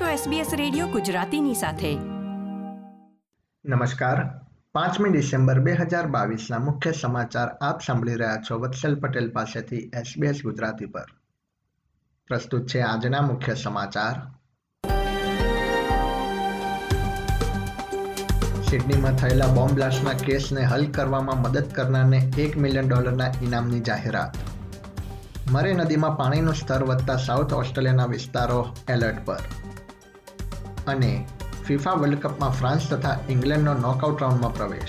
છો SBS radio ગુજરાતીની સાથે. નમસ્કાર. પાંચમી ડિસેમ્બર બે હજાર મુખ્ય સમાચાર આપ સાંભળી રહ્યા છો વત્સલ પટેલ પાસેથી SBS ગુજરાતી પર. પ્રસ્તુત છે આજના મુખ્ય સમાચાર. સિડનીમાં થયેલા બોમ્બ બ્લાસ્ટના કેસને હલ કરવામાં મદદ કરનારને એક મિલિયન ડોલરના ઇનામની જાહેરાત. મરે નદીમાં પાણીનું સ્તર વધતા સાઉથ ઓસ્ટ્રેલિયાના વિસ્તારો એલર્ટ પર. અને ફિફા વર્લ્ડ કપમાં ફ્રાન્સ તથા ઇંગ્લેન્ડનો નોકઆઉટ રાઉન્ડમાં પ્રવેશ.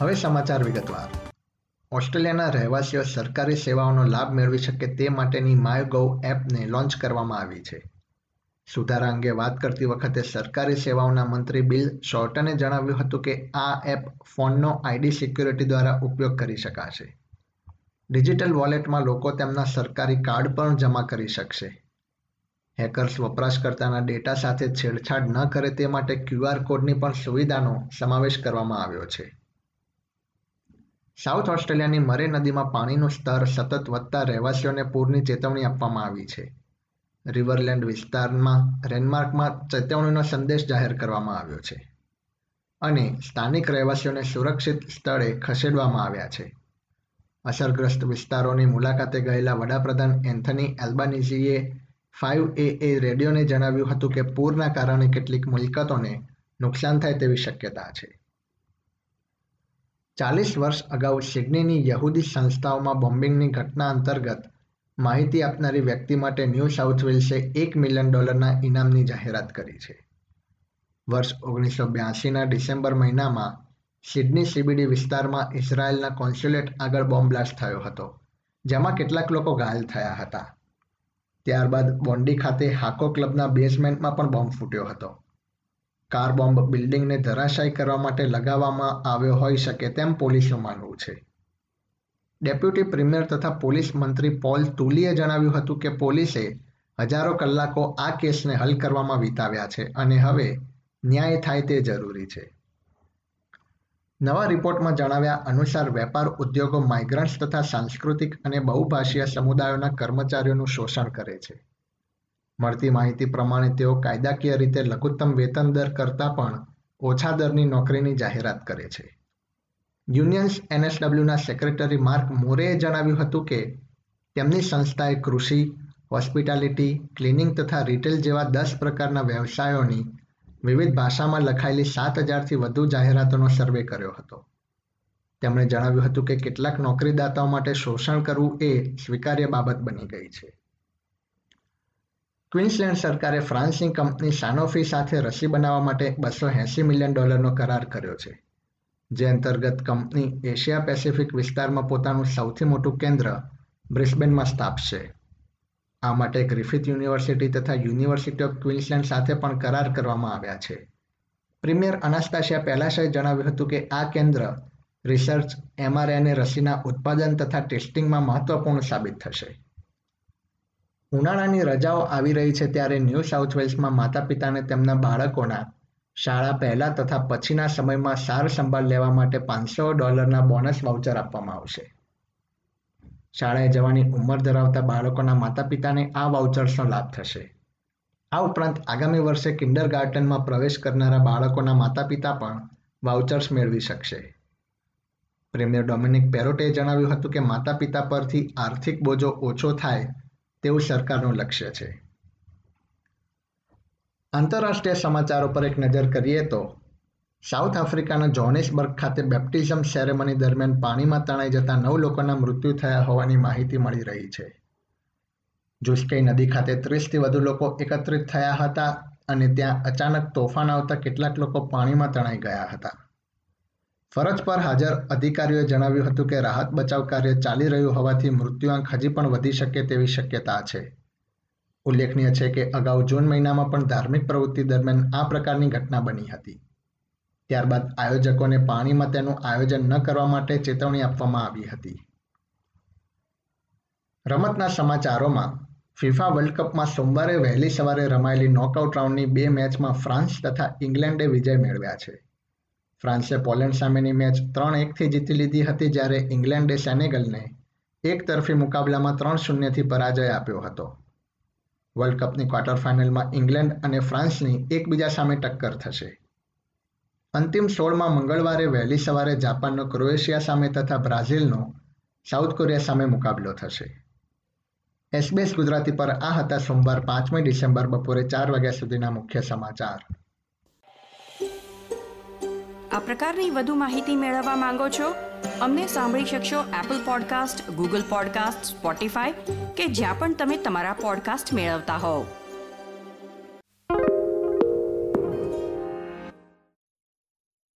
હવે સમાચાર વિગતવાર. ઓસ્ટ્રેલિયાના રહેવાસીઓ સરકારી સેવાઓનો લાભ મેળવી શકે તે માટેની માય ગવ એપને લોન્ચ કરવામાં આવી છે. સુધારા અંગે વાત કરતી વખતે સરકારી સેવાઓના મંત્રી બિલ શોર્ટને જણાવ્યું હતું કે આ એપ ફોનનો આઈડી સિક્યુરિટી દ્વારા ઉપયોગ કરી શકાશે. ડિજિટલ વોલેટમાં લોકો તેમના સરકારી કાર્ડ પણ જમા કરી શકશે. હેકર્સ વપરાશકર્તાના ડેટા સાથે છેડછાડ ન કરે તે માટે ક્યુઆર કોડની પણ સુવિધાનો સમાવેશ કરવામાં આવ્યો છે. સાઉથ ઓસ્ટ્રેલિયાની મરે નદીમાં પાણીનું સ્તર સતત વધતા રહેવાસીઓને પૂરની ચેતવણી આપવામાં આવી છે. રિવરલેન્ડ વિસ્તારમાં રેનમાર્કમાં ચેતવણીનો સંદેશ જાહેર કરવામાં આવ્યો છે અને સ્થાનિક રહેવાસીઓને સુરક્ષિત સ્થળે ખસેડવામાં આવ્યા છે. અસરગ્રસ્ત વિસ્તારોની મુલાકાતે ગયેલા વડાપ્રધાન એન્થની એલ્બાનીઝીએ ફાઇવ એ રેડિયોને જણાવ્યું હતું કે પૂરના કારણે કેટલીક મિલકતોને નુકસાન થાય તેવી શક્યતા છે. ચાલીસ વર્ષ અગાઉ સિડનીની યહૂદી સંસ્થાઓમાં બોમ્બિંગની ઘટના અંતર્ગત માહિતી આપનારી વ્યક્તિ માટે ન્યૂ સાઉથ વેલ્સે એક મિલિયન ડોલરના ઇનામની જાહેરાત કરી છે. વર્ષ ઓગણીસો બ્યાસીના ડિસેમ્બર મહિનામાં સિડની સીબીડી વિસ્તારમાં ઇઝરાયેલના કોન્સ્યુલેટ આગળ બોમ્બ બ્લાસ્ટ થયો હતો, જેમાં કેટલાક લોકો ઘાયલ થયા હતા. ત્યારબાદ બોન્ડી ખાતે હાકો ક્લબના બેઝમેન્ટમાં પણ બોમ્બ ફૂટ્યો હતો. કાર બોમ્બ બિલ્ડિંગને ધરાશાયી કરવા માટે લગાવવામાં આવ્યો હોઈ શકે તેમ પોલીસનું માનવું છે. ડેપ્યુટી પ્રીમિયર તથા પોલીસ મંત્રી પોલ તુલીએ જણાવ્યું હતું કે પોલીસે હજારો કલાકો આ કેસને હલ કરવામાં વિતાવ્યા છે અને હવે ન્યાય થાય તે જરૂરી છે. નવા રિપોર્ટમાં જણાવ્યા અનુસાર વેપાર ઉદ્યોગો માઇગ્રન્ટ્સ તથા સાંસ્કૃતિક અને બહુભાષીય સમુદાયોના કર્મચારીઓનું શોષણ કરે છે. મળતી માહિતી પ્રમાણે તેઓ કાયદાકીય રીતે લઘુત્તમ વેતન દર કરતાં પણ ઓછા દરની નોકરીની જાહેરાત કરે છે. યુનિયન્સ એનએસડબલ્યુના સેક્રેટરી માર્ક મોરેએ જણાવ્યું હતું કે, તેમની સંસ્થાએ કૃષિ, હોસ્પિટાલિટી, ક્લિનિંગ તથા રિટેલ જેવા દસ પ્રકારના વ્યવસાયોની વિવિધ ભાષામાં લખાયેલી સાત હજારથી વધુ જાહેરાતોનો સર્વે કર્યો હતો. તેમણે જણાવ્યું હતું કે કેટલાક નોકરીદાતાઓ માટે શોષણ કરવું એ સ્વીકાર્ય બાબત બની ગઈ છે. ક્વીન્સલેન્ડ સરકારે ફ્રાન્સની કંપની સાનોફી સાથે રસી બનાવવા માટે બસો એંસી મિલિયન ડોલરનો કરાર કર્યો છે, જે અંતર્ગત કંપની એશિયા પેસિફિક વિસ્તારમાં પોતાનું સૌથી મોટું કેન્દ્ર બ્રિસ્બેનમાં સ્થાપશે. આ માટે ગ્રિફિથ યુનિવર્સિટી તથા યુનિવર્સિટી ઓફ ક્વિન્સલેન્ડ સાથે પણ કરાર કરવામાં આવ્યા છે. પ્રીમિયર અનાસ્તાશિયા પેલાશાએ જણાવ્યું હતું કે આ કેન્દ્ર રિસર્ચ એમઆરએનએ રસીના ઉત્પાદન તથા ટેસ્ટિંગમાં મહત્વપૂર્ણ સાબિત થશે. ઉનાળાની રજાઓ આવી રહી છે ત્યારે ન્યૂ સાઉથ વેલ્સમાં માતા પિતાને તેમના બાળકોના શાળા પહેલા તથા પછીના સમયમાં સાર સંભાળ લેવા માટે પાંચસો ડોલરના બોનસ વાઉચર આપવામાં આવશે. શાળાએ જવાની ઉંમર ધરાવતા બાળકોના માતા પિતાને આ વાઉચર્સનો લાભ થશે. આ ઉપરાંત આગામી વર્ષે કિન્ડર ગાર્ટનમાં પ્રવેશ કરનારા બાળકોના માતા પિતા પણ વાઉચર્સ મેળવી શકશે. પ્રીમિયર ડોમિનિક પેરોટે જણાવ્યું હતું કે માતા પિતા પરથી આર્થિક બોજો ઓછો થાય તેવું સરકારનું લક્ષ્ય છે. આંતરરાષ્ટ્રીય સમાચારો પર એક નજર કરીએ તો સાઉથ આફ્રિકાના જોનિસબર્ગ ખાતે બેપ્ટિઝમ સેરેમની દરમિયાન પાણીમાં તણાઈ જતા નવ લોકોના મૃત્યુ થયા હોવાની માહિતી મળી રહી છે. જુસ્કઈ નદી ખાતે ત્રીસથી વધુ લોકો એકત્રિત થયા હતા અને ત્યાં અચાનક તોફાન આવતા કેટલાક લોકો પાણીમાં તણાઈ ગયા હતા. ફરજ પર હાજર અધિકારીઓએ જણાવ્યું હતું કે રાહત બચાવ કાર્ય ચાલી રહ્યું હોવાથી મૃત્યુઆંક હજી પણ વધી શકે તેવી શક્યતા છે. ઉલ્લેખનીય છે કે અગાઉ જૂન મહિનામાં પણ ધાર્મિક પ્રવૃત્તિ દરમિયાન આ પ્રકારની ઘટના બની હતી. ત્યારબાદ આયોજકોને પાણીમાં તેનું આયોજન ન કરવા માટે ચેતવણી આપવામાં આવી હતી. રમતના સમાચારોમાં, ફિફા વર્લ્ડ કપમાં સોમવારે વહેલી સવારે રમાયેલી નોકઆઉટ રાઉન્ડની બે મેચમાં ફ્રાન્સ તથા ઇંગ્લેન્ડે વિજય મેળવ્યા છે. ફ્રાન્સે પોલેન્ડ સામેની મેચ ત્રણ એકથી જીતી લીધી હતી જ્યારે ઇંગ્લેન્ડે સેનેગલને એક તરફી મુકાબલામાં ત્રણ શૂન્યથી પરાજય આપ્યો હતો. વર્લ્ડ કપની ક્વાર્ટર ફાઇનલમાં ઇંગ્લેન્ડ અને ફ્રાન્સની એકબીજા સામે ટક્કર થશે. અંતિમ સોળમાં મંગળવારે વહેલી સવારે જાપાનનો ક્રોએશિયા સામે તથા બ્રાઝિલનો સાઉથ કોરિયા સામે મુકાબલો થશે. એસબીએસ ગુજરાતી પર આ હતા સોમવાર પાંચમી ડિસેમ્બર બપોરે ચાર વાગ્યા સુધીના મુખ્ય સમાચાર. આ પ્રકારની વધુ માહિતી મેળવવા માંગો છો? અમને સાંભળી શકશો Apple podcast Google podcast Spotify કે જ્યાં પણ તમે તમારા પોડકાસ્ટ મેળવતા હોવ.